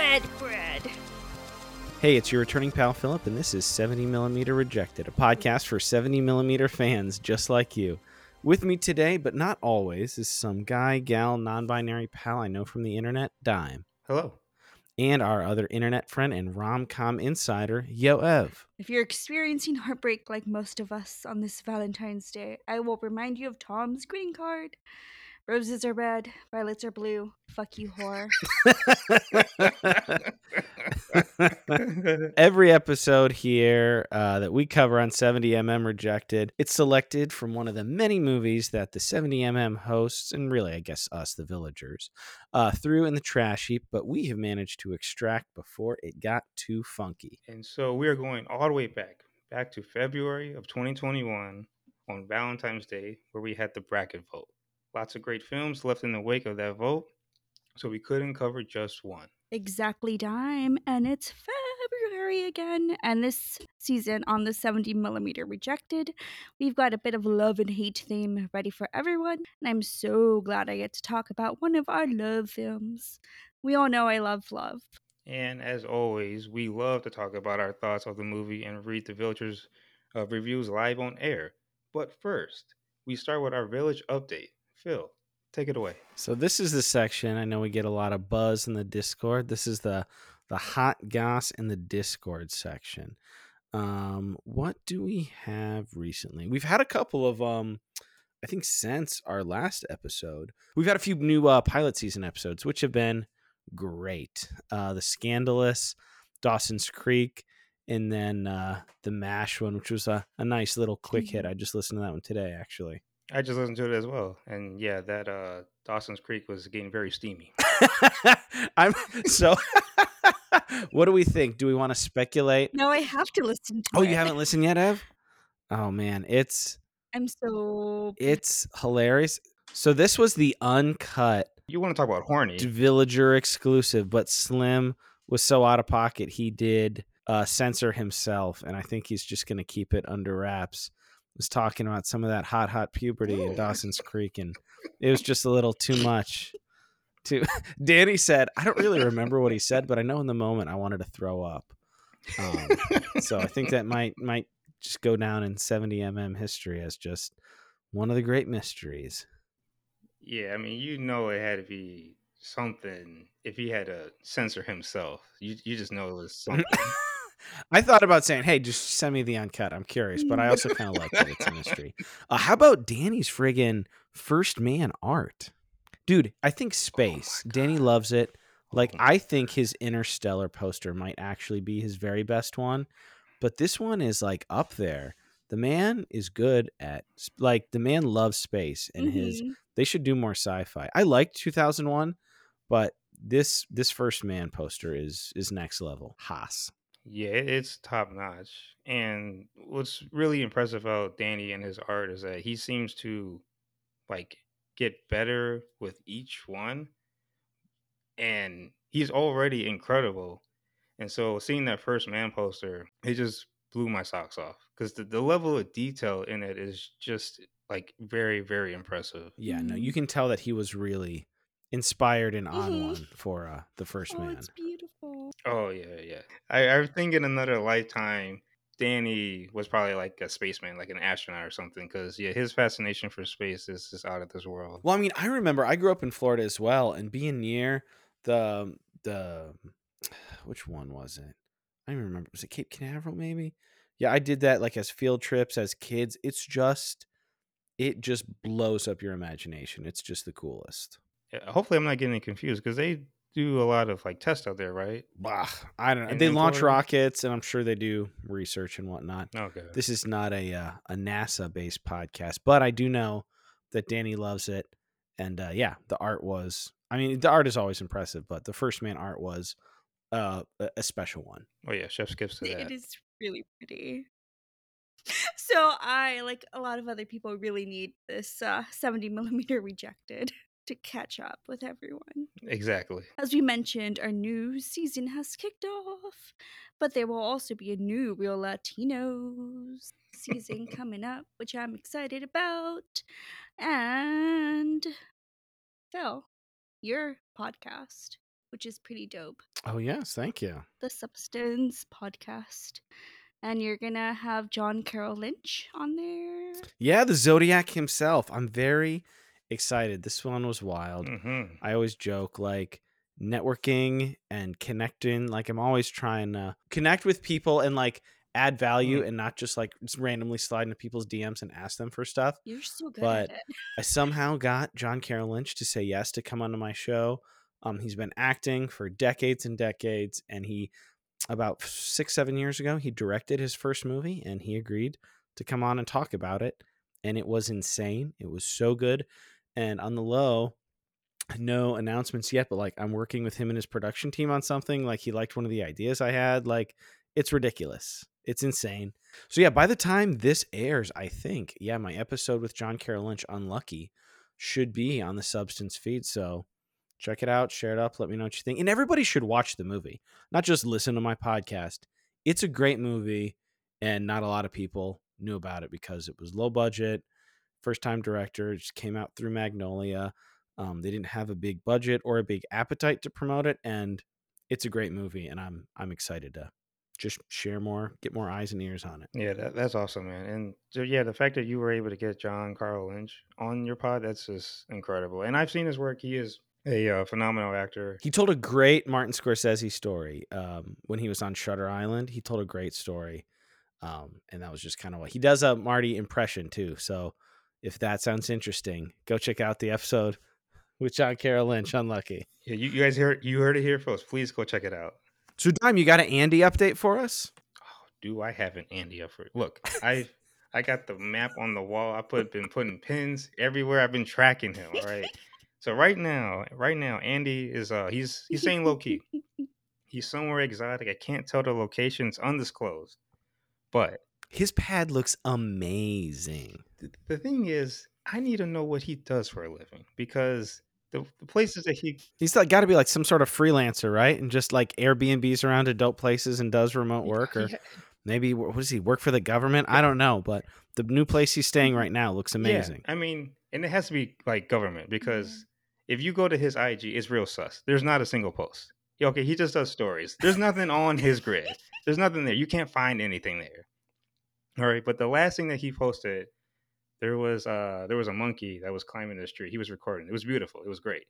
bread, bread. Hey, it's your returning pal Philip, and this is 70mm Rejected, a podcast for 70mm fans just like you. With me today, but not always, is some guy, gal, non binary pal I know from the internet, Dime. Hello. And our other internet friend and rom com insider, Yo Ev. If you're experiencing heartbreak like most of us on this Valentine's Day, I will remind you of Tom's greeting card. Roses are red, violets are blue. Fuck you, whore. Every episode here uh, that we cover on 70mm Rejected, it's selected from one of the many movies that the 70mm hosts, and really, I guess us, the villagers, uh, threw in the trash heap, but we have managed to extract before it got too funky. and so we are going all the way back, back to February of 2021 on Valentine's Day, where we had the bracket vote. Lots of great films left in the wake of that vote, so we couldn't cover just one. exactly dime and it's february again and this season on the 70 millimeter rejected we've got a bit of love and hate theme ready for everyone and i'm so glad i get to talk about one of our love films we all know i love love And as always, we love to talk about our thoughts of the movie and read the villagers' uh, reviews live on air. But first, we start with our village update. Phil, take it away. So this is the section. I know we get a lot of buzz in the Discord. This is the the hot goss in the Discord section. Um, what do we have recently? We've had a couple of um, I think since our last episode, we've had a few new uh, pilot season episodes, which have been great. Uh, the scandalous, Dawson's Creek, and then uh, the Mash one, which was a, a nice little quick hit. I just listened to that one today, actually. I just listened to it as well. And yeah, that uh, Dawson's Creek was getting very steamy. I'm so. what do we think? Do we want to speculate? no i have to listen to Oh, it. you haven't listened yet, Ev? Oh man, it's i'm so it's hilarious. So this was the uncut You want to talk about horny? villager exclusive, but Slim was so out of pocket he did uh, censor himself, and I think he's just gonna keep it under wraps. Was talking about some of that hot, hot puberty in Dawson's Creek, and it was just a little too much. To Danny said, I don't really remember what he said, but I know in the moment I wanted to throw up. Um, so I think that might might just go down in 70 mm history as just one of the great mysteries. Yeah, I mean, you know, it had to be something. If he had to censor himself, you you just know it was something. I thought about saying, "Hey, just send me the uncut." I'm curious, but I also kind of like that it's a mystery. Uh, how about Danny's friggin' first man art, dude? I think space. Danny loves it. Like Oh. I think his Interstellar poster might actually be his very best one, but this one is like up there. The man is good at like the man loves space, and his Mhm. they should do more sci-fi. I liked 2001, but this this first man poster is is next level. Haas. Yeah, it- it's top notch. And what's really impressive about Danny and his art is that he seems to like get better with each one, and he's already incredible. And so, seeing that first man poster, it just blew my socks off because the, the level of detail in it is just like very, very impressive. Yeah, no, Mhm. you can tell that he was really inspired and on Mhm. one for uh, the first oh man. it's beautiful Oh yeah, yeah. I, I think in another lifetime, Danny was probably like a spaceman, like an astronaut or something. Because yeah, his fascination for space is just out of this world. Well, I mean, I remember I grew up in Florida as well, and being near the the which one was it? I don't even remember. Was it Cape Canaveral? Maybe. Yeah, I did that like as field trips as kids. It's just, it just blows up your imagination. It's just the coolest. Yeah, hopefully, I'm not getting confused because they do a lot of like tests out there, right? Bah, I don't know. In- they launch Florida? rockets, and I'm sure they do research and whatnot. Okay. This is not a uh, a NASA based podcast, but I do know that Danny loves it, and uh, yeah, the art was. I mean, the art is always impressive, but the first man art was uh, a, a special one. oh yeah, chef skips to that. It is really pretty. So I, like a lot of other people, really need this uh, 70 millimeter rejected to catch up with everyone. Exactly. As we mentioned, our new season has kicked off, but there will also be a new Real Latinos season coming up, which I'm excited about. And Phil, your podcast. which is pretty dope. Oh yes, thank you. The Substance podcast. And you're gonna have John Carroll Lynch on there. Yeah, the Zodiac himself. I'm very excited. This one was wild. hmm I always joke like networking and connecting. Like I'm always trying to connect with people and like add value Mm. and not just like just randomly slide into people's DMs and ask them for stuff. You're so good But at it. I somehow got John Carroll Lynch to say yes to come onto my show. Um, he's been acting for decades and decades, and he about six, seven years ago, he directed his first movie, and he agreed to come on and talk about it. And it was insane. It was so good. And on the low, no announcements yet, but like I'm working with him and his production team on something. Like he liked one of the ideas I had. Like it's ridiculous. It's insane. So yeah, by the time this airs, I think, yeah, my episode with John Carroll Lynch, Unlucky, should be on the Substance feed. So check it out, share it up, let me know what you think. And everybody should watch the movie, not just listen to my podcast. It's a great movie, and not a lot of people knew about it because it was low budget, first time director, it just came out through Magnolia. Um, they didn't have a big budget or a big appetite to promote it, and it's a great movie, and I'm I'm excited to just share more, get more eyes and ears on it. Yeah, that, that's awesome, man. And so, yeah, the fact that you were able to get John Carroll Lynch on your pod, that's just incredible. And I've seen his work. He is a uh, phenomenal actor. He told a great Martin Scorsese story um, when he was on Shutter Island. He told a great story, um, and that was just kind of what he does a Marty impression too. So if that sounds interesting, go check out the episode with John Carroll Lynch. Unlucky. Yeah, you, you guys heard you heard it here first. Please go check it out. So Dime, you got an Andy update for us? Oh, do I have an Andy update? Look, I I got the map on the wall. I put been putting pins everywhere. I've been tracking him. All right. So right now, right now, Andy is uh he's he's staying low key. He's somewhere exotic. I can't tell the location. It's undisclosed. But His pad looks amazing. Th- the thing is, I need to know what he does for a living because the, the places that he He's like got to be like some sort of freelancer, right? And just like Airbnbs around to dope places and does remote work, or Yeah, maybe what does he work for the government? I don't know, but the new place he's staying right now looks amazing. Yeah, I mean, and it has to be like government mm-hmm. because if you go to his IG, it's real sus. There's not a single post. Okay, he just does stories. There's nothing on his grid. There's nothing there. You can't find anything there. All right, but the last thing that he posted, there was uh there was a monkey that was climbing this tree. He was recording. It was beautiful. It was great.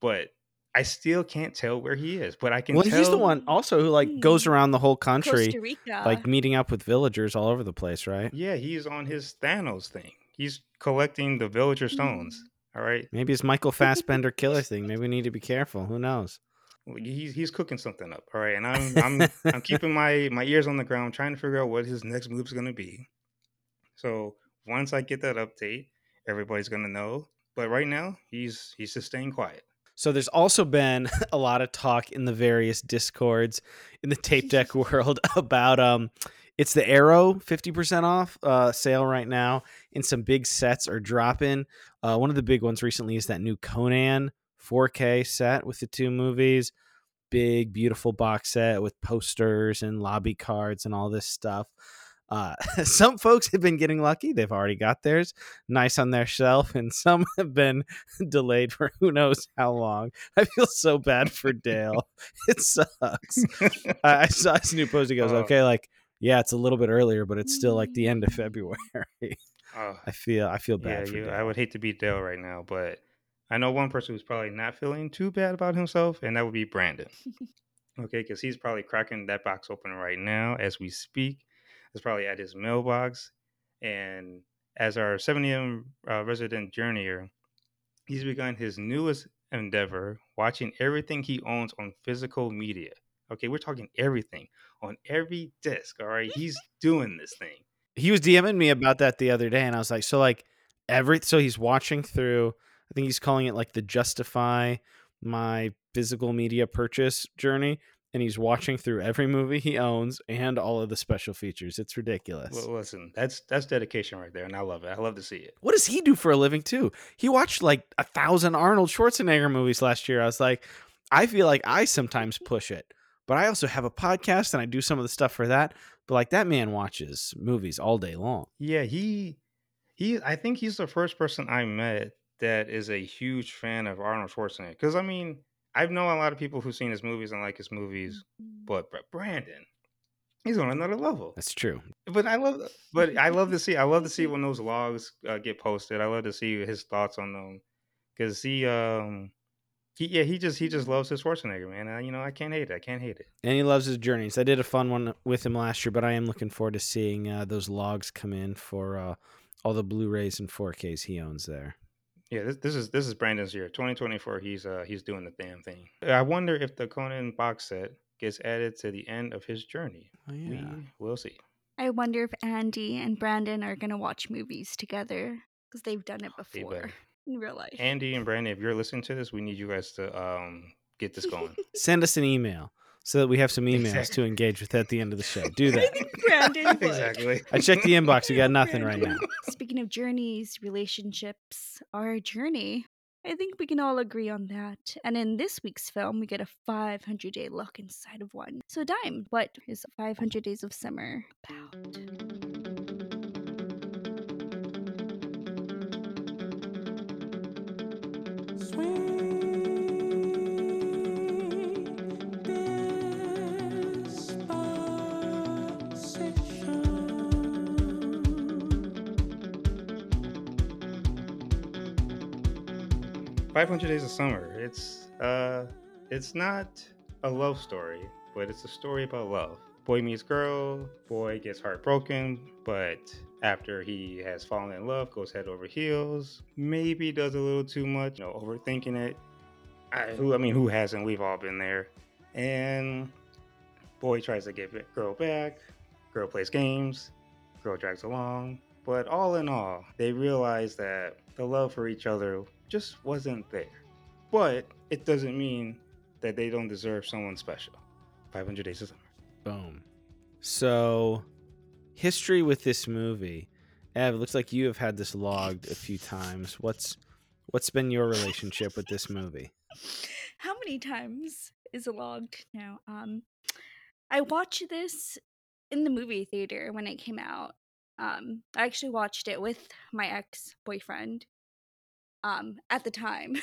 But I still can't tell where he is. But I can Well, tell he's the one also who like goes Hmm. around the whole country, Costa Rica. like meeting up with villagers all over the place, right? Yeah, he's on his Thanos thing. He's collecting the villager stones. All right. Maybe it's Michael Fassbender killer thing. Maybe we need to be careful. Who knows? he's he's cooking something up all right and i'm i'm i'm keeping my my ears on the ground trying to figure out what his next move's going to be so once i get that update everybody's going to know but right now he's he's just staying quiet So there's also been a lot of talk in the various discords in the tape deck world about um it's the Arrow 50% off uh, sale right now, and some big sets are dropping. Uh, one of the big ones recently is that new Conan 4K set with the two movies. Big, beautiful box set with posters and lobby cards and all this stuff. Uh, some folks have been getting lucky. They've already got theirs nice on their shelf, and some have been delayed for who knows how long. I feel so bad for Dale. It sucks. I, I saw his new post. He goes, Oh. "Okay, like yeah, it's a little bit earlier, but it's still like the end of February." oh I feel I feel yeah bad for you, i would hate to be dale right now but i know one person who's probably not feeling too bad about himself and that would be brandon okay because he's probably cracking that box open right now as we speak probably at his mailbox and as our 70m uh, resident journeyer he's begun his newest endeavor watching everything he owns on physical media. Okay we're talking everything on every disc all right? He's doing this thing. He was DMing me about that the other day, and I was like, so like every so he's watching through. I think he's calling it like the justify my physical media purchase journey, and he's watching through every movie he owns and all of the special features. It's ridiculous. well, listen that's that's dedication right there and i love it i love to see it what does he do for a living too? He watched like a thousand Arnold Schwarzenegger movies last year. I was like, I feel like I sometimes push it, but I also have a podcast and I do some of the stuff for that. But like that man watches movies all day long. Yeah, he he I think he's the first person I met that is a huge fan of Arnold Schwarzenegger. Because I mean, I've known a lot of people who've seen his movies and like his movies, Mm-hmm. but Br- Brandon, he's on another level. That's true. But I love, but I love to see. I love to see when those logs uh, get posted. I love to see his thoughts on them because he, um, he, yeah, he just he just loves his Schwarzenegger, man. Uh, you know, I can't hate it. I can't hate it. And he loves his journeys. I did a fun one with him last year, but I am looking forward to seeing uh, those logs come in for uh, all the Blu-rays and 4Ks he owns there. Yeah, this, this is this is Brandon's year, 2024. He's uh he's doing the damn thing. I wonder if the Conan box set gets added to the end of his journey. Oh, yeah. We will see. I wonder if Andy and Brandon are gonna watch movies together because they've done it before better. in real life. Andy and Brandon, if you're listening to this, we need you guys to um get this going. Send us an email so that we have some emails exactly. to engage with at the end of the show. Do that. Brandon exactly. I checked the inbox. We got nothing right now. Speaking of journeys, relationships our journey. I think we can all agree on that. And in this week's film, we get a 500 day look inside of one. So, Dime, what is 500 Days of Summer about? sweet. 500 Days of Summer. It's uh, it's not a love story, but it's a story about love. Boy meets girl. Boy gets heartbroken, but after he has fallen in love, goes head over heels. Maybe does a little too much, you know, overthinking it. I, who I mean, who hasn't? We've all been there. And boy tries to get girl back. Girl plays games. Girl drags along. But all in all, they realize that the love for each other just wasn't there. But it doesn't mean that they don't deserve someone special. 500 Days of Summer. Boom. So, history with this movie. Ev, it looks like you have had this logged a few times. What's what's been your relationship with this movie? How many times is it logged now? Um, I watched this in the movie theater when it came out. Um, I actually watched it with my ex boyfriend. Um, at the time,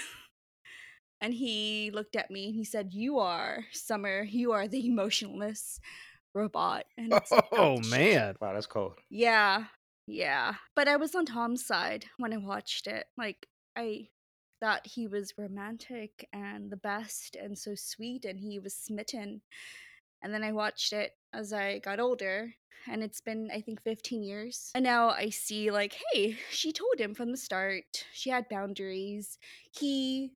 and he looked at me and he said, "You are Summer. You are the emotionless robot." And it's like, Oh ouch. man. Wow, that's cold. Yeah, yeah. But I was on Tom's side when I watched it. Like, I thought he was romantic and the best and so sweet, and he was smitten. And then I watched it as I got older, and it's been, I think, 15 years. And now I see, like, hey, she told him from the start. She had boundaries. He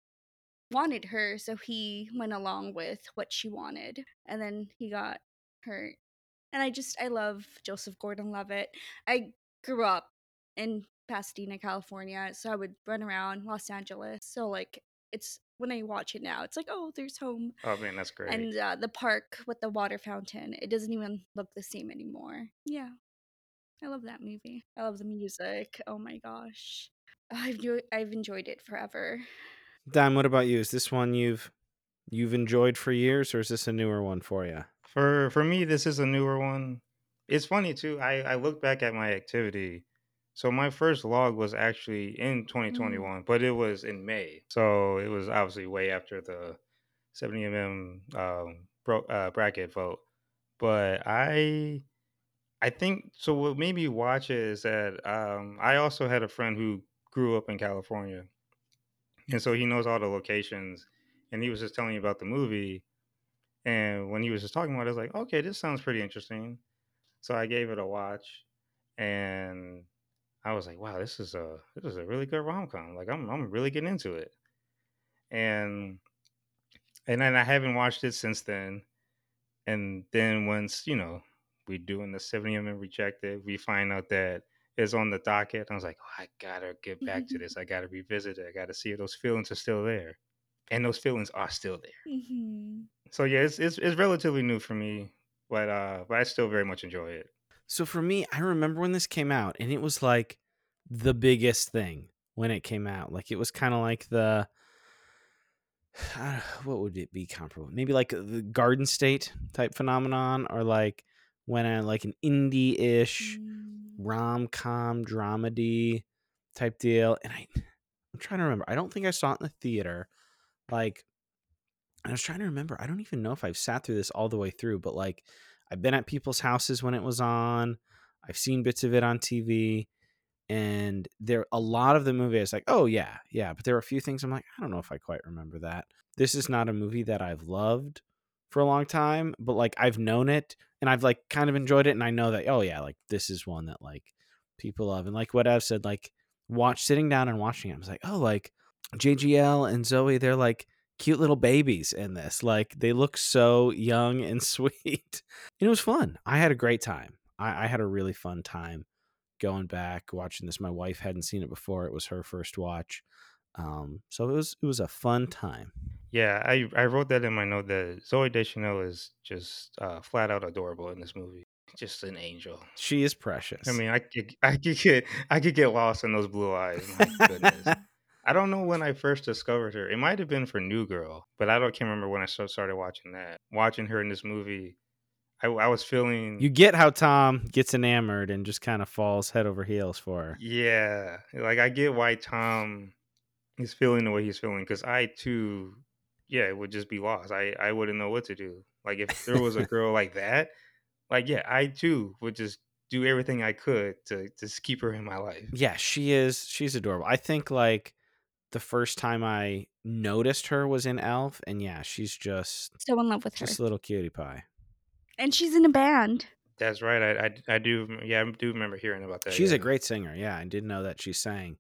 wanted her, so he went along with what she wanted. And then he got hurt. And I just, I love Joseph Gordon Levitt. I grew up in Pasadena, California, so I would run around Los Angeles. So, like, it's when I watch it now, it's like, oh, there's home. Oh man, that's great. And uh, the park with the water fountain, it doesn't even look the same anymore. Yeah. I love that movie. I love the music. Oh my gosh. I've enjoyed, I've enjoyed it forever. Dan, what about you? Is this one you've you've enjoyed for years, or is this a newer one for you? For for me, this is a newer one. It's funny too. I I look back at my activity. So my first log was actually in 2021, but it was in May. So it was obviously way after the 70 mm um, bro, uh, bracket vote. But I I think so. What made me watch it is that um, I also had a friend who grew up in California, and so he knows all the locations. And he was just telling me about the movie, and when he was just talking about it, I was like, okay, this sounds pretty interesting. So I gave it a watch, and I was like, wow, this is a this is a really good rom com. Like I'm I'm really getting into it, and and then I haven't watched it since then. And then once you know we doing the 70 mm rejected, we find out that it's on the docket. I was like, oh, I gotta get back to this. I gotta revisit it. I gotta see if those feelings are still there, and those feelings are still there. hmm So yeah, it's it's, it's relatively new for me, but uh, but I still very much enjoy it. So for me, I remember when this came out, and it was like the biggest thing when it came out. Like it was kind of like the what would it be comparable? Maybe like the Garden State type phenomenon, or like when a, like an indie-ish Mm. rom com dramedy type deal. And I, I'm trying to remember. I don't think I saw it in the theater. Like I was trying to remember. I don't even know if I've sat through this all the way through, but like I've been at people's houses when it was on. I've seen bits of it on TV, and there a lot of the movie is like, oh yeah, yeah. But there are a few things I'm like, I don't know if I quite remember that. This is not a movie that I've loved for a long time, but like I've known it and I've like kind of enjoyed it, and I know that oh yeah, like this is one that like people love, and like what I've said, like watch sitting down and watching it, I was like, oh like JGL and Zooey, they're like cute little babies in this. Like they look so young and sweet. And it was fun. I had a great time. I, I, had a really fun time going back watching this. My wife hadn't seen it before. It was her first watch. Um, so it was it was a fun time. Yeah, I I wrote that in my note that Zooey Deschanel is just uh, flat out adorable in this movie. Just an angel. She is precious. I mean, I could I could get I could get lost in those blue eyes. My goodness. I don't know when I first discovered her. It might have been for New Girl, but I don't can't remember when I started watching that. Watching her in this movie, I, I was feeling. You get how Tom gets enamored and just kind of falls head over heels for her. Yeah, like I get why Tom is feeling the way he's feeling because I too, yeah, would just be lost. I I wouldn't know what to do. Like if there was a girl like that, like yeah, I too would just do everything I could to just keep her in my life. Yeah, she is. She's adorable. I think like the first time I noticed her was in Elf, and yeah, she's just so in love with just her. Just a little cutie pie. And she's in a band. That's right. I, I, I do. Yeah, I do remember hearing about that. She's yeah. a great singer. Yeah, I did know that she sang.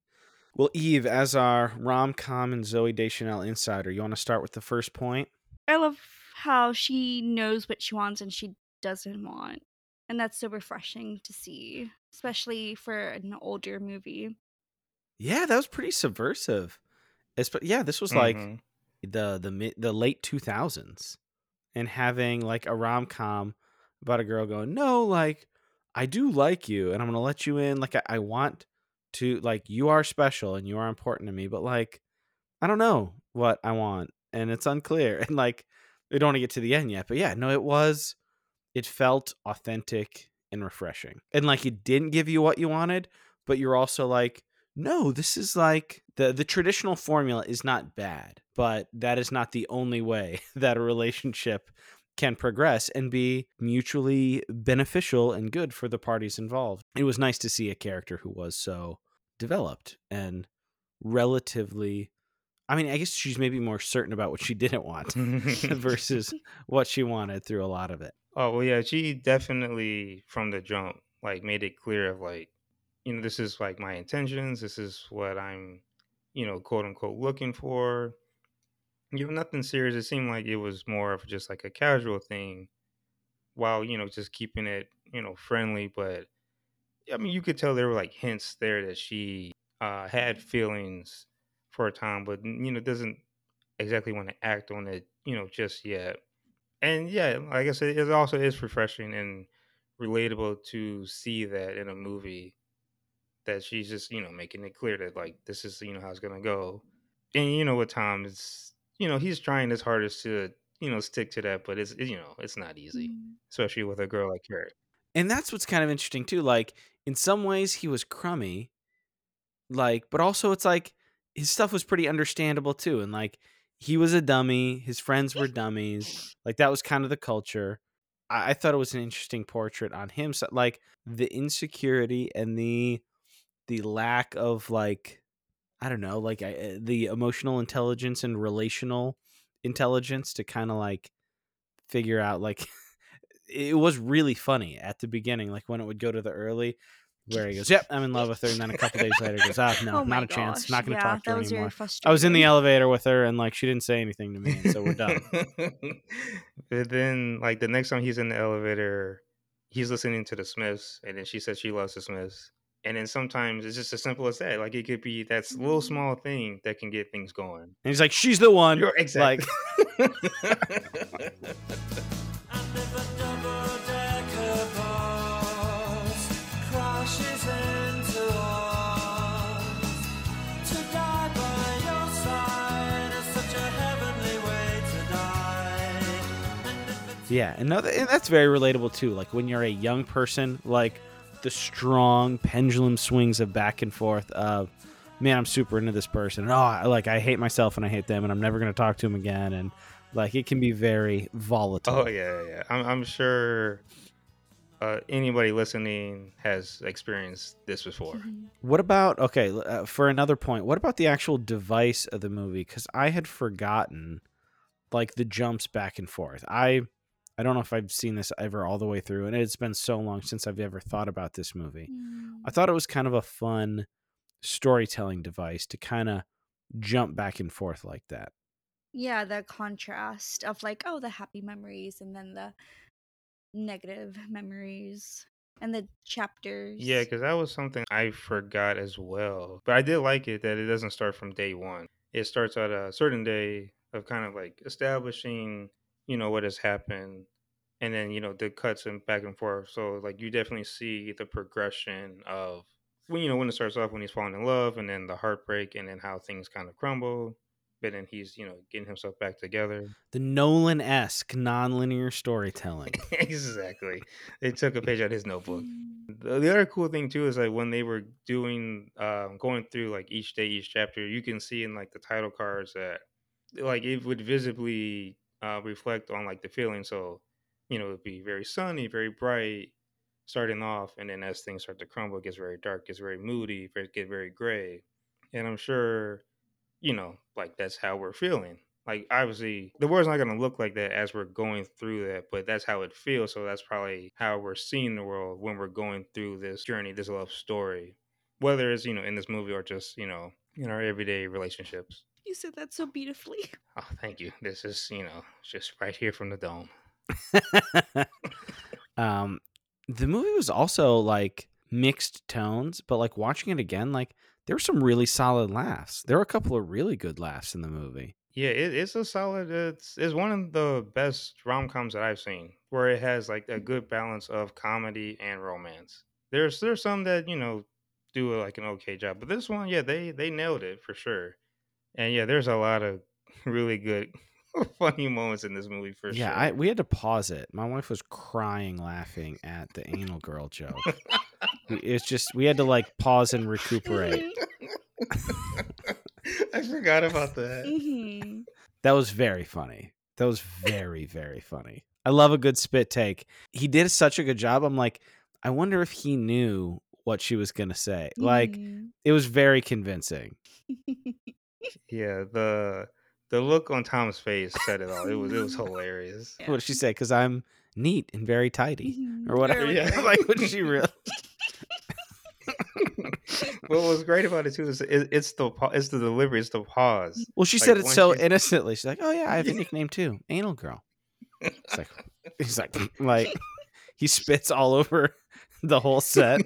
Well, Eve, as our rom com and Zooey Deschanel insider, you want to start with the first point? I love how she knows what she wants and she doesn't want. And that's so refreshing to see, especially for an older movie. Yeah, that was pretty subversive. Yeah, this was like mm-hmm. the the mid, the late two thousands, and having like a rom com about a girl going, no, like I do like you, and I'm gonna let you in. Like I, I want to, like you are special and you are important to me, but like I don't know what I want, and it's unclear. And like we don't want to get to the end yet, but yeah, no, it was. It felt authentic and refreshing, and like it didn't give you what you wanted, but you're also like, no, this is like the the traditional formula is not bad, but that is not the only way that a relationship can progress and be mutually beneficial and good for the parties involved. It was nice to see a character who was so developed and relatively I mean, I guess she's maybe more certain about what she didn't want versus what she wanted through a lot of it. Oh, well yeah, she definitely from the jump like made it clear of like you know, this is like my intentions. This is what I'm, you know, quote unquote looking for. You know, nothing serious. It seemed like it was more of just like a casual thing while, you know, just keeping it, you know, friendly. But I mean, you could tell there were like hints there that she uh, had feelings for a time, but, you know, doesn't exactly want to act on it, you know, just yet. And yeah, like I said, it also is refreshing and relatable to see that in a movie that she's just you know making it clear that like this is you know how it's gonna go. And you know what tom is you know he's trying his hardest to you know stick to that but it's you know it's not easy mm. especially with a girl like her. And that's what's kind of interesting too like in some ways he was crummy like but also it's like his stuff was pretty understandable too and like he was a dummy his friends were dummies like that was kind of the culture. I, I thought it was an interesting portrait on him so like the insecurity and the the lack of like I don't know, like I, eh, the emotional intelligence and relational intelligence to kind of like figure out like it was really funny at the beginning like when it would go to the early where he goes, "Yep, I'm in love with her," and then a couple days later goes, "Ah, no, oh not a gosh. chance. Not going to yeah, talk to her anymore." I was in the elevator with her, and like she didn't say anything to me, and so we're done. but then, like the next time he's in the elevator, he's listening to the Smiths, and then she says she loves the Smiths, and then sometimes it's just as simple as that. Like it could be that little mm-hmm. small thing that can get things going. And he's like, "She's the one." You're exactly. Like, yeah, and that's very relatable too. Like when you're a young person, like the strong pendulum swings of back and forth of man i'm super into this person and, oh like i hate myself and i hate them and i'm never going to talk to them again and Like it can be very volatile. Oh yeah, yeah. I'm, I'm sure uh, anybody listening has experienced this before. Mhm. What about okay? Uh, for another point, what about the actual device of the movie? Because I had forgotten, like the jumps back and forth. I, I don't know if I've seen this ever all the way through, and it's been so long since I've ever thought about this movie. Mm. I thought it was kind of a fun storytelling device to kind of jump back and forth like that. Yeah, the contrast of like, oh, the happy memories and then the negative memories and the chapters. Yeah, because that was something I forgot as well. But I did like it that it doesn't start from day one. It starts at a certain day of kind of like establishing, you know, what has happened, and then you know the cuts and back and forth. So like you definitely see the progression of when you know when it starts off when he's falling in love, and then the heartbreak, and then how things kind of crumble. But then he's you know getting himself back together. The Nolan esque nonlinear storytelling. exactly. They took a page out of his notebook. The, the other cool thing too is like when they were doing um, going through like each day, each chapter, you can see in like the title cards that like it would visibly uh, reflect on like the feeling. So you know it'd be very sunny, very bright, starting off, and then as things start to crumble, it gets very dark, gets very moody, get very gray. And I'm sure you know like that's how we're feeling. Like obviously the world's not gonna look like that as we're going through that, but that's how it feels. So that's probably how we're seeing the world when we're going through this journey, this love story. Whether it's, you know, in this movie or just, you know, in our everyday relationships. You said that so beautifully. Oh, thank you. This is, you know, just right here from the dome. um, the movie was also like mixed tones, but like watching it again, like there were some really solid laughs. There were a couple of really good laughs in the movie. Yeah, it, it's a solid. It's it's one of the best rom coms that I've seen, where it has like a good balance of comedy and romance. There's there's some that you know do like an okay job, but this one, yeah, they they nailed it for sure. And yeah, there's a lot of really good funny moments in this movie for yeah, sure. I we had to pause it. My wife was crying laughing at the anal girl joke. It's just we had to like pause and recuperate. I forgot about that. hmm That was very funny. That was very very funny. I love a good spit take. He did such a good job. I'm like, I wonder if he knew what she was gonna say. Like, Mhm. it was very convincing. Yeah, the the look on Tom's face said it all. It was it was hilarious. Yeah. What did she say? Because I'm neat and very tidy, or whatever. Yeah. like, what did she really? what was great about it too is it, it's the it's the delivery, it's the pause. Well, she Like, said it so she's- innocently. She's like, "Oh yeah, I have a nickname too, Anal Girl." It's like, he's like, like he spits all over the whole set.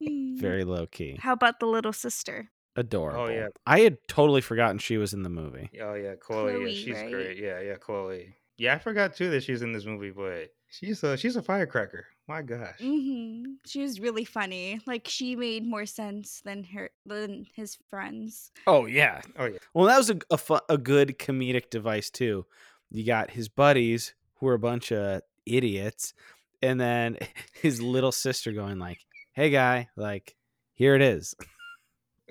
Very low key, How about the little sister? Adorable. Oh yeah. I had totally forgotten she was in the movie. Oh yeah, Chloe. Chloe, yeah, she's right? great. Yeah, yeah, Chloe. Yeah, I forgot too that she's in this movie, but she's a she's a firecracker. My gosh. mm-hmm. She was really funny. Like she made more sense than her than his friends. Oh yeah. Oh yeah. Well, that was a a, fu- a good comedic device too. You got his buddies who are a bunch of idiots, and then his little sister going like, "Hey guy, like here it is."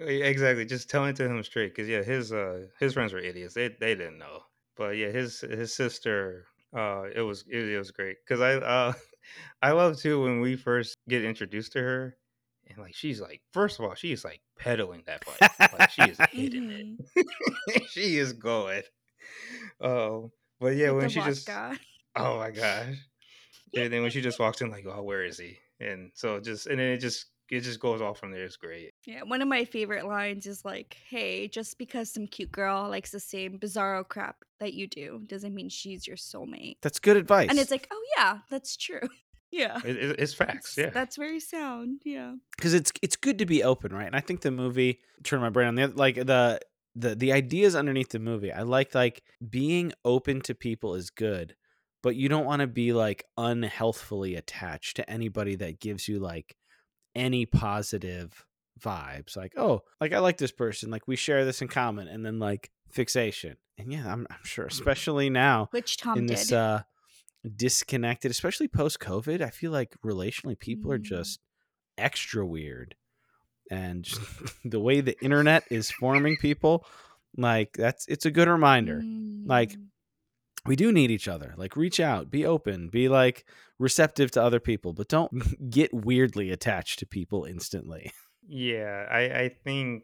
Exactly. Just telling it to him straight, because yeah, his uh his friends were idiots. They they didn't know. But yeah, his his sister, uh, it was it, it was great because I uh I love too when we first get introduced to her, and like she's like, first of all, she's like pedaling that bike, like she is hitting it. she is going. Oh, but yeah, when the she just oh my gosh, yeah. Then when she just walks in, like, oh, where is he? And so just and then it just it just goes off from there. It's great. Yeah, one of my favorite lines is like, "Hey, just because some cute girl likes the same bizarro crap that you do doesn't mean she's your soulmate." That's good advice. And it's like, "Oh yeah, that's true." yeah. It, it- it's facts. That's- Yeah. That's very sound. Yeah. because it's it's good to be open, right? And I think the movie turn my brain on the like the the the ideas underneath the movie. I like like being open to people is good, but you don't want to be like unhealthfully attached to anybody that gives you like any positive vibes. Like oh, like I like this person, like we share this in common, and then like fixation. And yeah, I'm I'm sure, especially now Which Tom in did. this uh disconnected, especially post COVID, I feel like relationally people are Mm. just extra weird. And just the way the internet is forming people, Like that's it's a good reminder. Like Mm. We do need each other. Like reach out, be open, be like receptive to other people, but don't get weirdly attached to people instantly. Yeah, I I think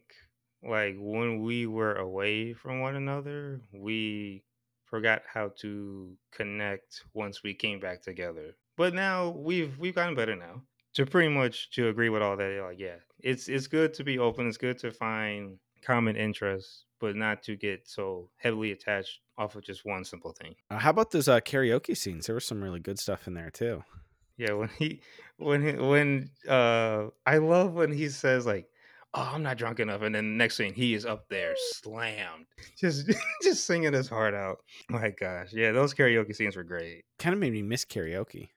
like when we were away from one another, we forgot how to connect once we came back together. But now we've we've gotten better now. To pretty much to agree with all that, like yeah, it's it's good to be open. It's good to find common interests, but not to get so heavily attached off of just one simple thing. Uh, how about those uh, karaoke scenes? There was some really good stuff in there too. Yeah, when he when he, when uh I love when he says like, "Oh, I'm not drunk enough," and then next thing he is up there slammed, just just singing his heart out. My gosh, yeah, those karaoke scenes were great. Kind of made me miss karaoke.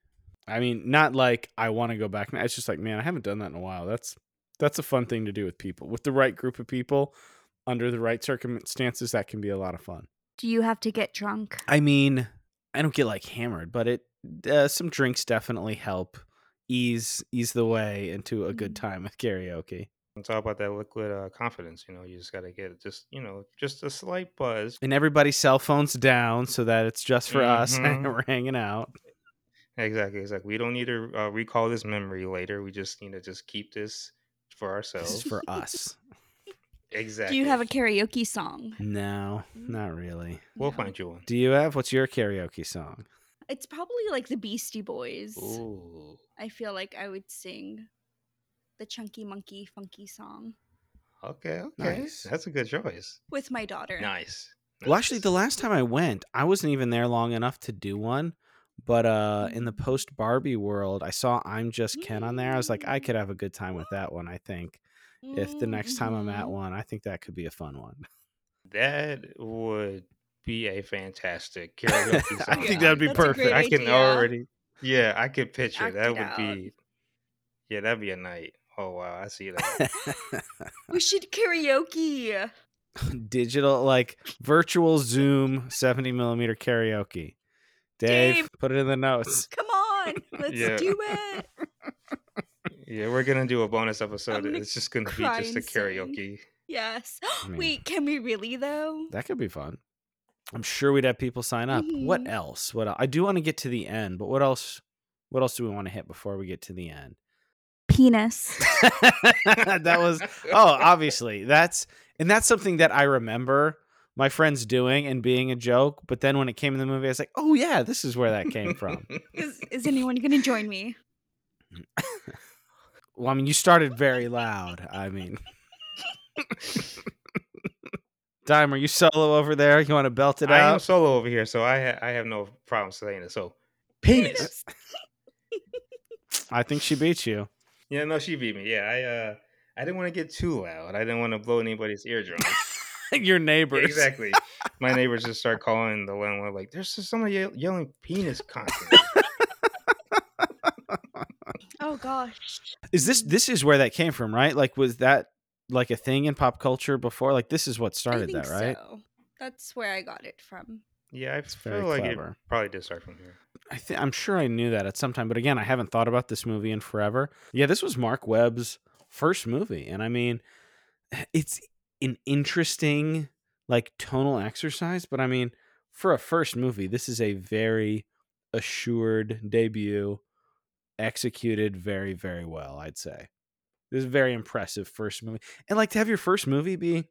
I mean, not like I want to go back. It's just like, man, I haven't done that in a while. That's that's a fun thing to do with people, with the right group of people, under the right circumstances. That can be a lot of fun. Do you have to get drunk? I mean, I don't get like hammered, but it uh, some drinks definitely help ease ease the way into a good Mm. time with karaoke. It's all about that liquid uh, confidence. You know, you just got to get just you know just a slight buzz. And everybody's cell phones down so that it's just for us and we're hanging out. Exactly, exactly. We don't need to uh, recall this memory later. We just need to just keep this for This ourselves. is for us. Exactly. Do you have a karaoke song? No, not really. We'll No. find you one. Do you have what's your karaoke song? It's probably like the Beastie Boys. Ooh. I feel like I would sing the Chunky Monkey Funky song Okay, okay. Nice. That's a good choice. with my daughter. Nice. Well, actually, the last time I went, I wasn't even there long enough to do one. But uh, in the Mm. post Barbie world, I saw I'm Just Ken on there. I was like, I could have a good time with that one. I think if the next time I'm at Mhm. one, I think that could be a fun one. that would be a fantastic karaoke. I think Yeah, that would be that's perfect. I can idea. already, yeah, I could picture Act that would out. be, yeah, that'd be a night. Oh wow, I see that. We should karaoke. Digital, like virtual Zoom 70 millimeter karaoke. Dave, Dave. put it in the notes. Come on, let's Yeah. do it. Yeah, we're gonna do a bonus episode. gonna It's just gonna be just a and sing. karaoke. Yes. mean- Wait, can we really though? That could be fun. I'm sure we'd have people sign up. What Mhm. else? What el- I do want to get to the end, but what else? What else do we want to hit before we get to the end? Penis. that was oh, obviously that's and that's something that I remember my friends doing and being a joke. But then when it came in the movie, I was like, oh yeah, this is where that came from. Is, is anyone going to join me? well, I mean, you started very loud. I mean, Dime, are you solo over there? You want to belt it out? I am solo over here, so I ha- I have no problem saying it. So penis. I think she beat you. Yeah, no, she beat me. Yeah, I uh I didn't want to get too loud. I didn't want to blow anybody's eardrums. Your Yeah, neighbors. exactly. My neighbors just start calling the landlord like, "There's just somebody yell- yelling penis constantly." Oh gosh. Is this this is where that came from, right? Like was that like a thing in pop culture before? Like this is what I started think that, right? so. That's where I got it from. yeah, I very feel like clever. it probably did start from here. I think I'm sure I knew that at some time, but again, I haven't thought about this movie in forever. Yeah, this was Marc Webb's first movie, and I mean, eh, it's an interesting like tonal exercise, but I mean, for a first movie, this is a very assured debut, executed very very well, I'd say. This is a very impressive first movie. And like to have your first movie be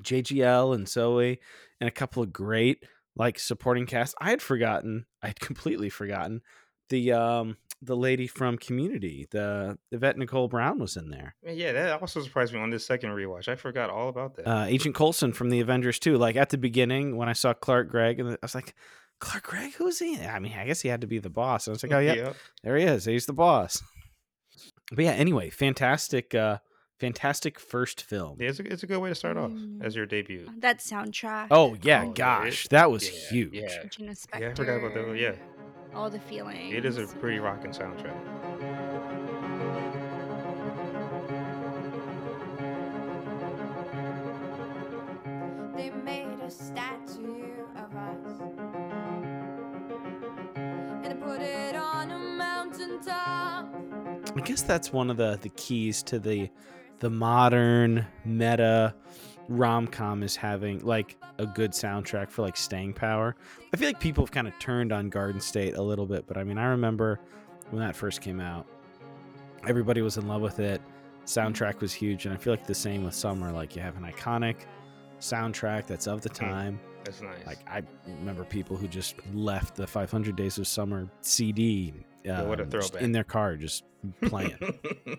JGL and Zooey and a couple of great like supporting cast. I had forgotten, I had completely forgotten the um the lady from Community, the Yvette Nicole Brown was in there. Yeah, that also surprised me on this second rewatch. I forgot all about that. Uh, Agent Coulson from the Avengers too. Like at the beginning when I saw Clark Gregg, and I was like, Clark Gregg, who's he? I mean, I guess he had to be the boss. And I was like, oh yeah, Yep. there he is. He's the boss. But yeah, anyway, fantastic, uh, fantastic first film. Yeah, it's a, it's a good way to start off Mm. as your debut. That soundtrack. Oh yeah, Oh, yeah, it- gosh, that was yeah, huge. yeah. Yeah, I forgot about that. Spektor, Yeah, All the feelings. it is a pretty rocking soundtrack. Guess that's one of the the keys to the the modern meta rom com is having like a good soundtrack for like staying power. I feel like people have kind of turned on Garden State a little bit, but I mean, I remember when that first came out, everybody was in love with it. Soundtrack was huge, and I feel like the same with Summer. Like you have an iconic soundtrack that's of the mm-hmm. time. That's nice. Like I remember people who just left the 500 Days of Summer CD Yeah, what a um, throwback. in their car, just playing.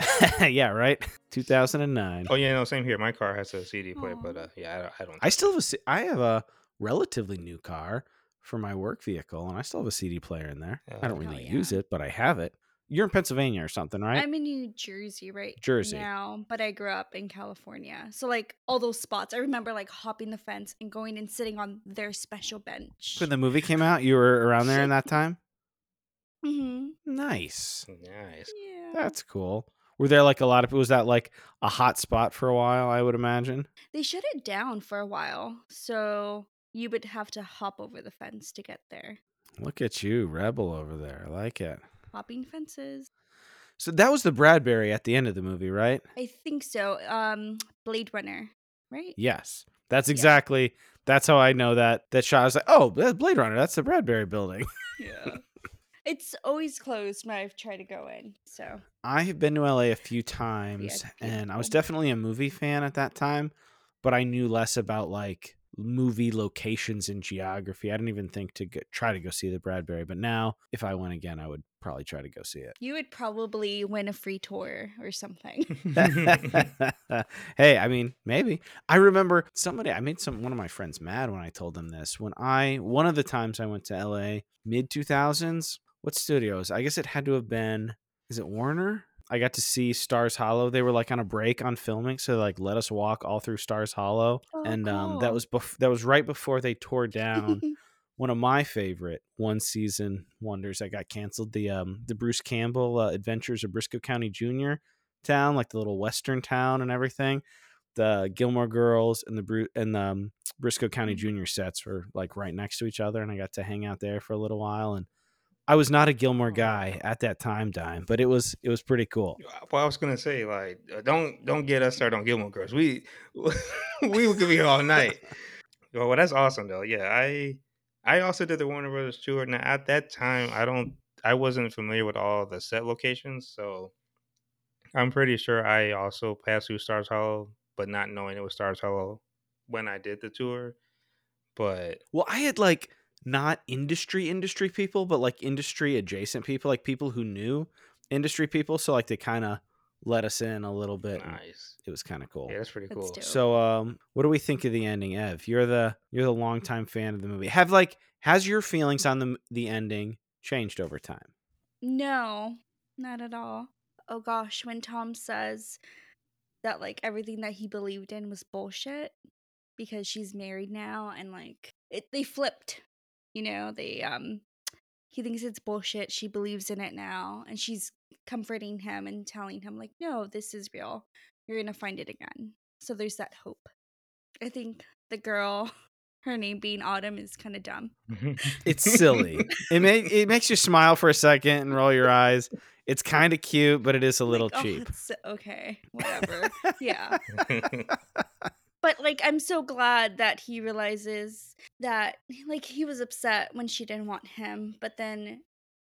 Yeah, right. 2009. oh yeah, no, same here. My car has a CD player, Aw. but uh, yeah, I don't. I, don't I still have a C- I have a relatively new car for my work vehicle, and I still have a CD player in there. I don't Oh, really yeah. use it, but I have it. You're in Pennsylvania or something, right? I'm in New Jersey right Jersey. now, but I grew up in California. So like all those spots, I remember like hopping the fence and going and sitting on their special bench. when the movie came out, you were around there in that time. Hmm Nice. Nice. Yeah. That's cool. Were there like a lot of was that like a hot spot for a while? I would imagine. They shut it down for a while, so you would have to hop over the fence to get there. Look at you, rebel over there. I like it. Hopping fences. So that was the Bradbury at the end of the movie, right? I think so. Um, Blade Runner, right? Yes. That's exactly. That's how I know that that shot. I was like, oh, that's Blade Runner. That's the Bradbury building. Yeah. it's always closed when I've tried to go in. So I have been to LA a few times, and I was definitely a movie fan at that time, but I knew less about like movie locations and geography. I didn't even think to go, try to go see the Bradbury. But now, if I went again, I would probably try to go see it. you would probably win a free tour or something. hey, I mean, maybe. I remember somebody I made some one of my friends mad when I told them this. When I one of the times I went to LA mid 2000s, what studios? I guess it had to have been is it Warner? I got to see Stars Hollow. They were like on a break on filming, so they like let us walk all through Stars Hollow. Oh, and um that was bef- that was right before they tore down one of my favorite one season wonders that got canceled the um the Bruce Campbell uh, Adventures of Brisco County Jr. town like the little western town and everything the Gilmore Girls and the Bru- and the um, Brisco County Jr. sets were like right next to each other and I got to hang out there for a little while and I was not a Gilmore guy at that time dime but it was it was pretty cool Well, I was gonna say like, uh, don't don't get us started on Gilmore Girls. We we could be here all night. Well, well, that's awesome though. Yeah, I I also did the Warner Brothers tour. Now at that time, I don't I wasn't familiar with all the set locations, so I'm pretty sure I also passed through Stars Hollow, but not knowing it was Stars Hollow when I did the tour. But Well, I had like not industry industry people, but like industry adjacent people, like people who knew industry people. So like they kind of let us in a little bit. nice. It was kind of cool. Yeah, that's pretty cool. dope. So um what do we think of the ending, Ev? You're the you're the longtime fan of the movie. Have like has your feelings on the the ending changed over time? No, not at all. Oh gosh, when Tom says that like everything that he believed in was bullshit because she's married now and like it they flipped. You know, they um he thinks it's bullshit, she believes in it now and she's comforting him and telling him like no, this is real. You're going to find it again. So there's that hope. I think the girl her name being Autumn is kind of dumb. It's silly. it may it makes you smile for a second and roll your eyes. It's kind of cute, but it is a little Like, oh, cheap. it's so- okay, whatever. yeah. But like I'm so glad that he realizes that like he was upset when she didn't want him, but then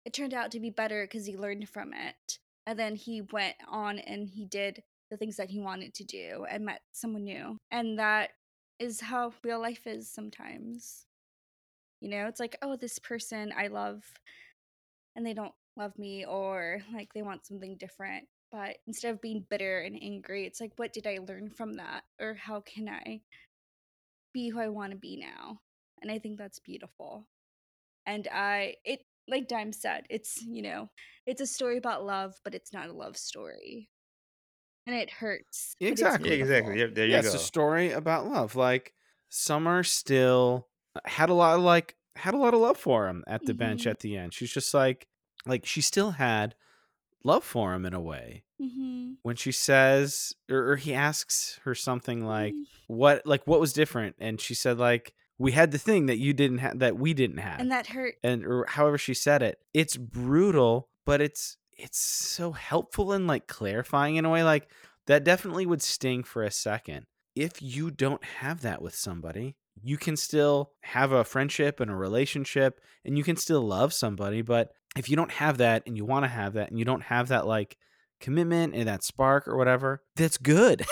it turned out to be better cuz he learned from it. And then he went on and he did the things that he wanted to do and met someone new. And that is how real life is sometimes. You know, it's like, oh, this person I love and they don't love me or like they want something different. But instead of being bitter and angry, it's like, what did I learn from that? Or how can I be who I want to be now? And I think that's beautiful. And I, it, like Dime said, it's, you know, it's a story about love, but it's not a love story. And it hurts. but Exactly. yeah, exactly. There, there yeah, you it's a story about love. Like Summer still had a lot of like had a lot of love for him at the bench Mhm. at the end. She's just like like she still had love for him in a way. Mm-hmm. When she says or, or he asks her something like Mm-hmm. what like what was different and she said like we had the thing that you didn't have that we didn't have. And that hurt. and or however she said it. It's brutal, but it's it's so helpful and like clarifying in a way like that definitely would sting for a second. if you don't have that with somebody, you can still have a friendship and a relationship and you can still love somebody. But if you don't have that and you want to have that and you don't have that like commitment and that spark or whatever, that's good.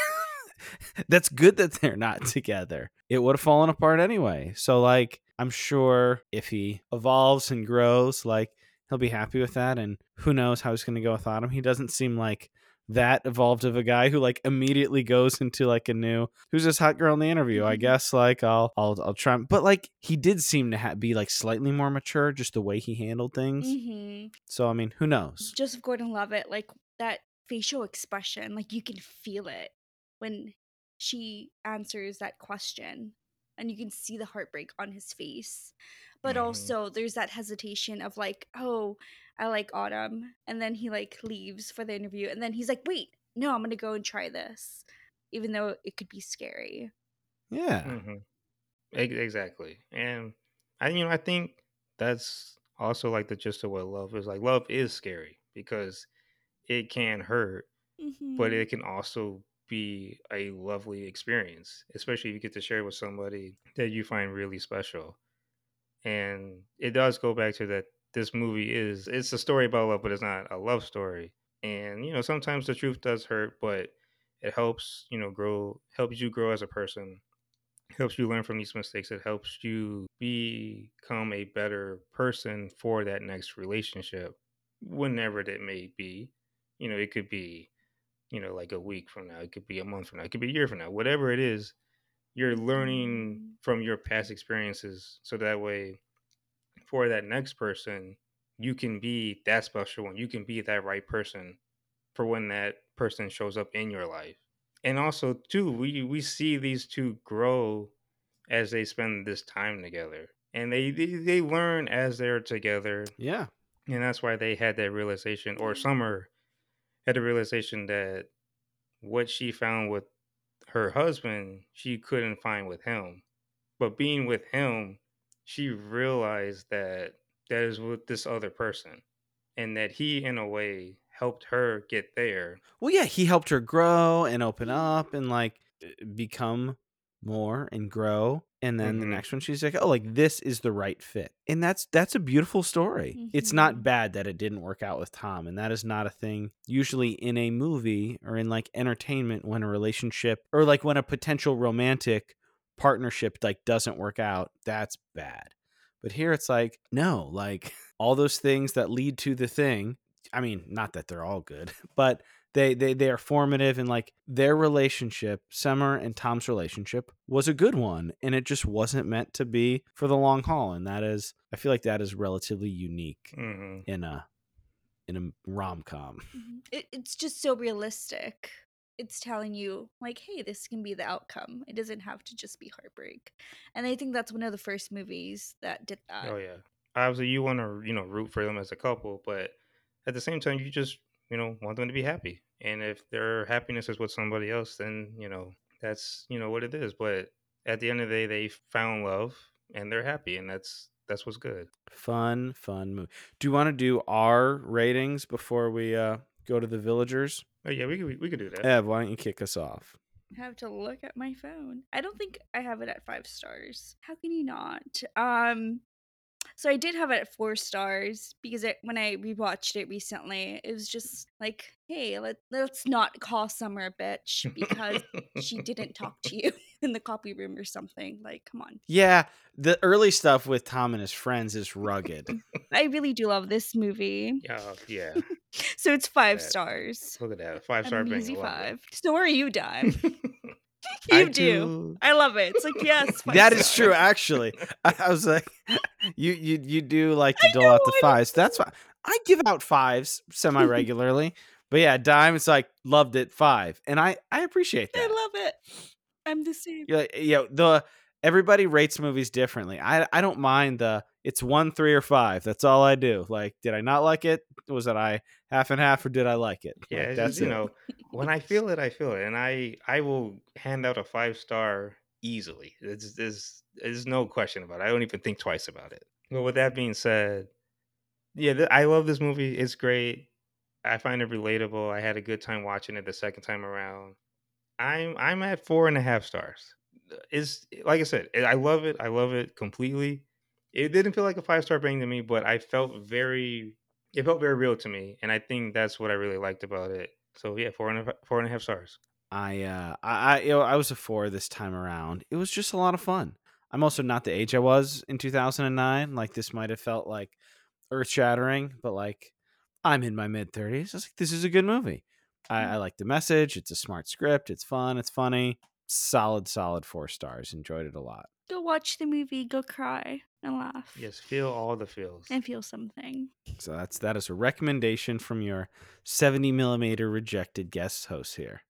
that's good that they're not together. It would have fallen apart anyway. So, like, I'm sure if he evolves and grows, like, he'll be happy with that. And who knows how he's going to go without him. He doesn't seem like that evolved of a guy who like immediately goes into like a new who's this hot girl in the interview i Mhm. guess like i'll i'll i'll try but like he did seem to ha- be like slightly more mature just the way he handled things hmm so i mean who knows Joseph Gordon-Levitt, like that facial expression, like you can feel it when she answers that question, and you can see the heartbreak on his face. But Mhm. also, there's that hesitation of like, oh, I like Autumn, and then he like leaves for the interview, and then he's like, wait, no, I'm gonna go and try this, even though it could be scary. yeah hmm Exactly, and I you know I think that's also like the gist of what love is. Like love is scary because it can hurt, but Mm-hmm. it can also be a lovely experience, especially if you get to share with somebody that you find really special. And it does go back to that this movie is it's a story about love, but it's not a love story. And you know, sometimes the truth does hurt, but it helps, you know, grow helps you grow as a person, helps you learn from these mistakes. It helps you become a better person for that next relationship, whenever that may be. You know, it could be you know, like a week from now. It could be a month from now. It could be a year from now. Whatever it is, you're learning Mhm. from your past experiences so that way for that next person, you can be that special one. You can be that right person for when that person shows up in your life. And also too, we we see these two grow as they spend this time together. And they they, they learn as they're together. yeah And that's why they had that realization or Summer had a realization that what she found with her husband, she couldn't find with him. But being with him, she realized that that is with this other person and that he, in a way, helped her get there. well yeah he helped her grow and open up and like uh, become more and grow and then the Mhm. next one she's like oh like this is the right fit and that's that's a beautiful story it's not bad that it didn't work out with tom and that is not a thing usually in a movie or in like entertainment when a relationship or like when a potential romantic partnership like doesn't work out that's bad but here it's like no like all those things that lead to the thing i mean not that they're all good but they they they are formative and like their relationship summer and tom's relationship was a good one and it just wasn't meant to be for the long haul and that is i feel like that is relatively unique hmm in a in a rom-com Mhm. It, it's just so realistic. It's telling you, like, hey, this can be the outcome. It doesn't have to just be heartbreak. And I think that's one of the first movies that did that. Oh yeah. Obviously, you want to you know root for them as a couple, but at the same time, you just you know want them to be happy. And if their happiness is with somebody else, then you know that's you know what it is. But at the end of the day, they found love and they're happy, and that's that's what's good. fun fun movie do you want to do our ratings before we uh go to the villagers Oh yeah, we could we could do that. ev why don't you kick us off I have to look at my phone. I don't think I have it at five stars. How can you not? Um, so I did have it at four stars because it, when I rewatched it recently, it was just like, hey, let, let's not call Summer a bitch because she didn't talk to you in the copy room or something. Like, come on. yeah the early stuff with tom and his friends is rugged I really do love this movie. Yeah, yeah. So it's five That- stars. Look at that five star An being easy five. So are you, Dime? You I do. do- I love it. It's like yes, that is true actually I, was like you you you do like to I dole out the fives that's fine i give out fives semi regularly but yeah dime it's like loved it five and i i appreciate that I love it. I'm the same. You're like, eh, you know, the everybody rates movies differently. I I don't mind the it's one, three, or five. That's all I do. Like, did I not like it? Was it I half and half, or did I like it? Yeah, Like, that's just, you it. know, when I feel it, I feel it, and I I will hand out a five star easily. There's there's no question about it. I don't even think twice about it. But with that being said, yeah, th- I love this movie. It's great. I find it relatable. I had a good time watching it the second time around. I'm I'm at four and a half stars. Uh, Is like I said, I love it. I love it completely. It didn't feel like a five star bang to me, but I felt very. It felt very real to me, and I think that's what I really liked about it. So yeah, four and a, four and a half stars. I uh I I, you know, I was a four this time around. It was just a lot of fun. I'm also not the age I was in 2009. Like this might have felt like earth shattering, but like I'm in my mid 30s. I was like, this is a good movie. I, I like the message. It's a smart script. It's fun. It's funny. Solid, solid four stars. Enjoyed it a lot. Go watch the movie, go cry and laugh. Yes, feel all the feels. And feel something. So that's that is a recommendation from your 70 millimeter rejected guest host here.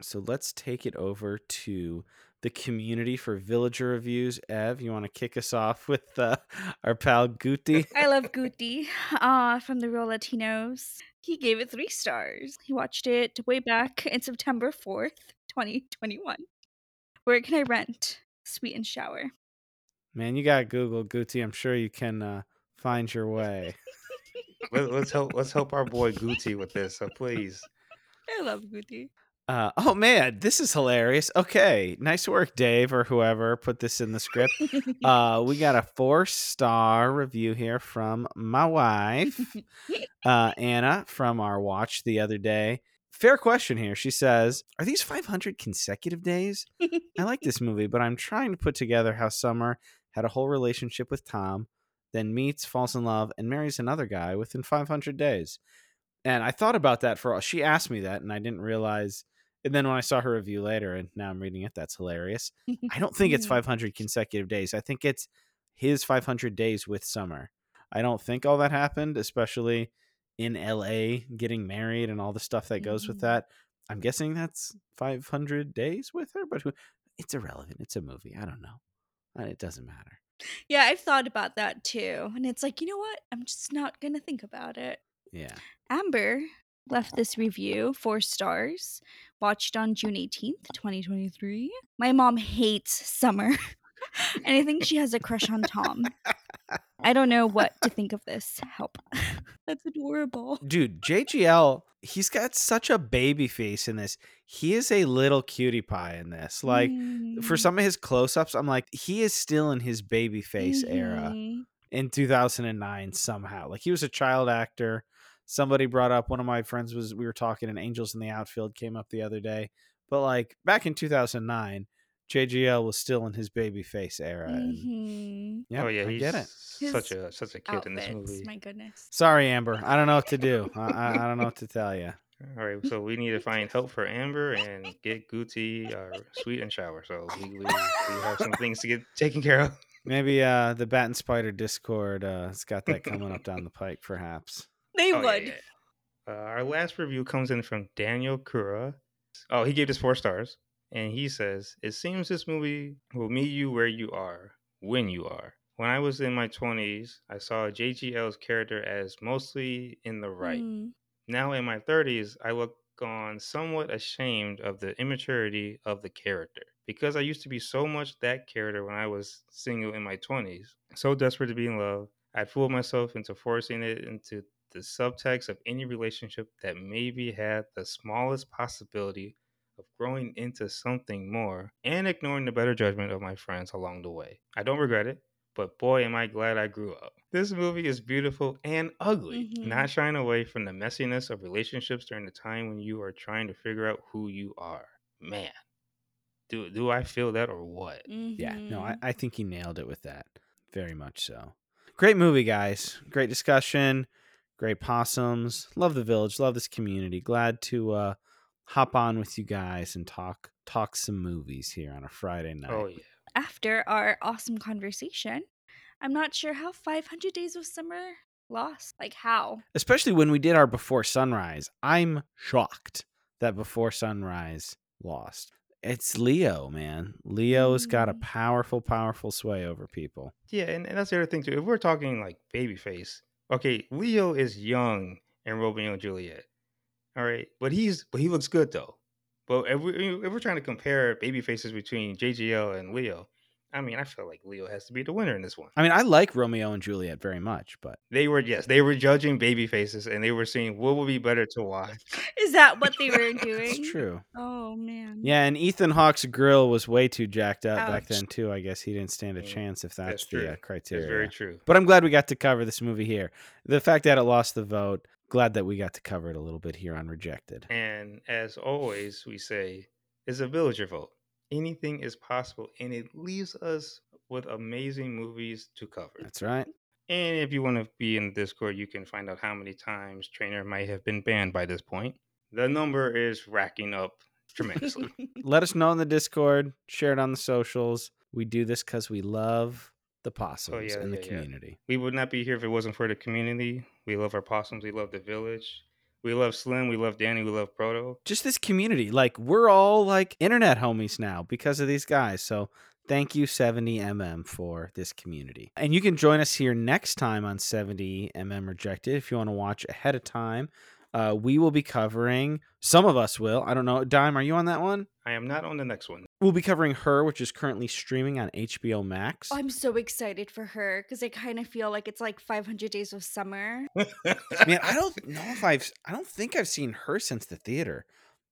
So let's take it over to the community for villager reviews. Ev, you want to kick us off with uh, our pal Guti? I love Guti uh, from the Real Latinos. He gave it three stars. He watched it way back in September 4th, 2021. Where can I rent? Sweet and Shower. Man, you got Google Guti. I'm sure you can uh, find your way. Let, us help. Let's help our boy Gucci with this. So please. I love Guti. Uh, oh man, this is hilarious. Okay, nice work, Dave, or whoever put this in the script. Uh, we got a four star review here from my wife, uh, Anna, from our watch the other day. Fair question here. She says, Are these 500 consecutive days? I like this movie, but I'm trying to put together how Summer had a whole relationship with Tom, then meets, falls in love, and marries another guy within 500 days. And I thought about that for all. she asked me that, and I didn't realize. And then when I saw her review later, and now I'm reading it, that's hilarious. I don't think it's 500 consecutive days. I think it's his 500 days with Summer. I don't think all that happened, especially in LA getting married and all the stuff that goes with Mhm. that. I'm guessing that's 500 days with her, but who, it's irrelevant. It's a movie. I don't know. Uh, It doesn't matter. Yeah, I've thought about that too. And it's like, you know what? I'm just not going to think about it. Yeah. Amber left this review four stars, watched on June 18th, 2023. My mom hates summer, and I think she has a crush on Tom. I don't know what to think of this. Help. That's adorable. Dude, JGL, he's got such a baby face in this. He is a little cutie pie in this. Like, for Mm. some of his close ups, I'm like, he is still in his baby face era. Mhm. in 2009 somehow. Like he was a child actor. Somebody brought up one of my friends was we were talking and Angels in the Outfield came up the other day. But like back in 2009, JGL was still in his baby face era. And Mhm. yeah, oh yeah, I he's get it. such a such a kid in this movie. My goodness. Sorry, Amber. I don't know what to do. I, I, I don't know what to tell you. All right, so we need to find help for Amber and get Gucci uh, sweet and shower. So we, we, we have some things to get taken care of. Maybe uh, the Bat and Spider Discord uh, has got that coming up down the pike, perhaps. They Oh, yeah, would. yeah. Uh, our last review comes in from Daniel Kura. Oh, he gave us four stars. And he says, It seems this movie will meet you where you are, when you are. When I was in my 20s, I saw JGL's character as mostly in the right. Mm. Now in my 30s, I look on somewhat ashamed of the immaturity of the character because I used to be so much that character when I was single in my 20s, so desperate to be in love. I'd fooled myself into forcing it into the subtext of any relationship that maybe had the smallest possibility of growing into something more and ignoring the better judgment of my friends along the way. I don't regret it, but boy, am I glad I grew up. This movie is beautiful and ugly, Mhm. not shying away from the messiness of relationships during the time when you are trying to figure out who you are. Man, do do I feel that or what? Yeah, no, I. I think he nailed it with that. Very much so. Great movie, guys. Great discussion. Great possums. Love the village. Love this community. Glad to uh, hop on with you guys and talk talk some movies here on a Friday night. Oh yeah. After our awesome conversation, I'm not sure how 500 Days of Summer lost. Like, how? Especially when we did our Before Sunrise. I'm shocked that Before Sunrise lost. It's Leo, man. Leo's got a Mm. powerful, powerful sway over people. Yeah, and, and that's the other thing too. If we're talking like babyface, okay, Leo is young in Romeo and Juliet. All right, but he's but he looks good though. But if we if we're trying to compare baby faces between JGL and Leo, I mean, I feel like Leo has to be the winner in this one. I mean, I like Romeo and Juliet very much, but They were yes, they were judging baby faces and they were seeing what would be better to watch. Is that what they were doing? it's true. Oh man. Yeah, and Ethan Hawke's grill was way too jacked up back then too. I guess he didn't stand a Mm, chance if that's, That's the true. uh, That's criteria. very true. But I'm glad we got to cover this movie here. The fact that it lost the vote, glad that we got to cover it a little bit here on Rejected. And as always, we say it's a villager vote. Anything is possible, and it leaves us with amazing movies to cover. That's right. And if you want to be in the Discord, you can find out how many times Trainer might have been banned by this point. The number is racking up tremendously. Let us know in the Discord, share it on the socials. We do this because we love the possums Oh, yeah, and the yeah, yeah. community. we would not be here if it wasn't for the community. We love our possums. We love the village. We love Slim. We love Danny. We love Proto. Just this community. Like, we're all like internet homies now because of these guys. So thank you, 70mm, for this community. And you can join us here next time on 70mm Rejected if you want to watch ahead of time. Uh, we will be covering, some of us will. I don't know. Dime, are you on that one? I am not on the next one. We'll be covering her, which is currently streaming on HBO Max. I'm so excited for her because I kind of feel like it's like 500 Days of Summer. Man, I don't know if I've, I don't think I've seen her since the theater.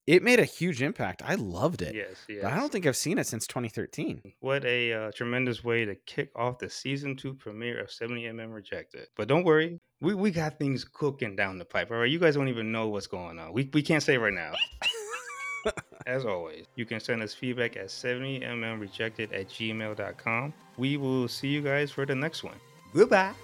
It made a huge impact. I loved it. yes, yes. But I don't think I've seen it since 2013. What a uh, tremendous way to kick off the season two premiere of 70mm Rejected. But don't worry, we, we got things cooking down the pipe. All right, you guys don't even know what's going on. We, we can't say right now. As always, you can send us feedback at 70mmrejected at gmail.com. We will see you guys for the next one. Goodbye.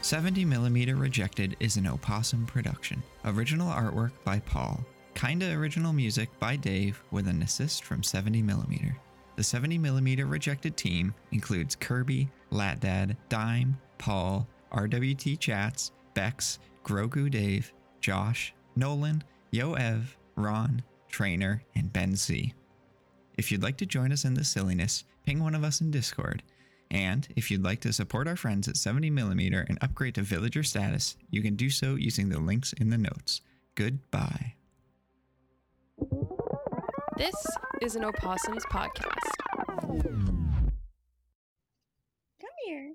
Seventy Millimeter Rejected is an Opossum production. Original artwork by Paul. Kinda original music by Dave with an assist from 70 Millimeter. The 70 Millimeter Rejected team includes Kirby, Latdad, Dime, Paul, RWT Chats, Bex, Grogu Dave, Josh, Nolan, Yo Ev, Ron, Trainer, and Ben C. If you'd like to join us in this silliness, ping one of us in Discord. And if you'd like to support our friends at 70mm and upgrade to villager status, you can do so using the links in the notes. Goodbye. This is an Opossums podcast here.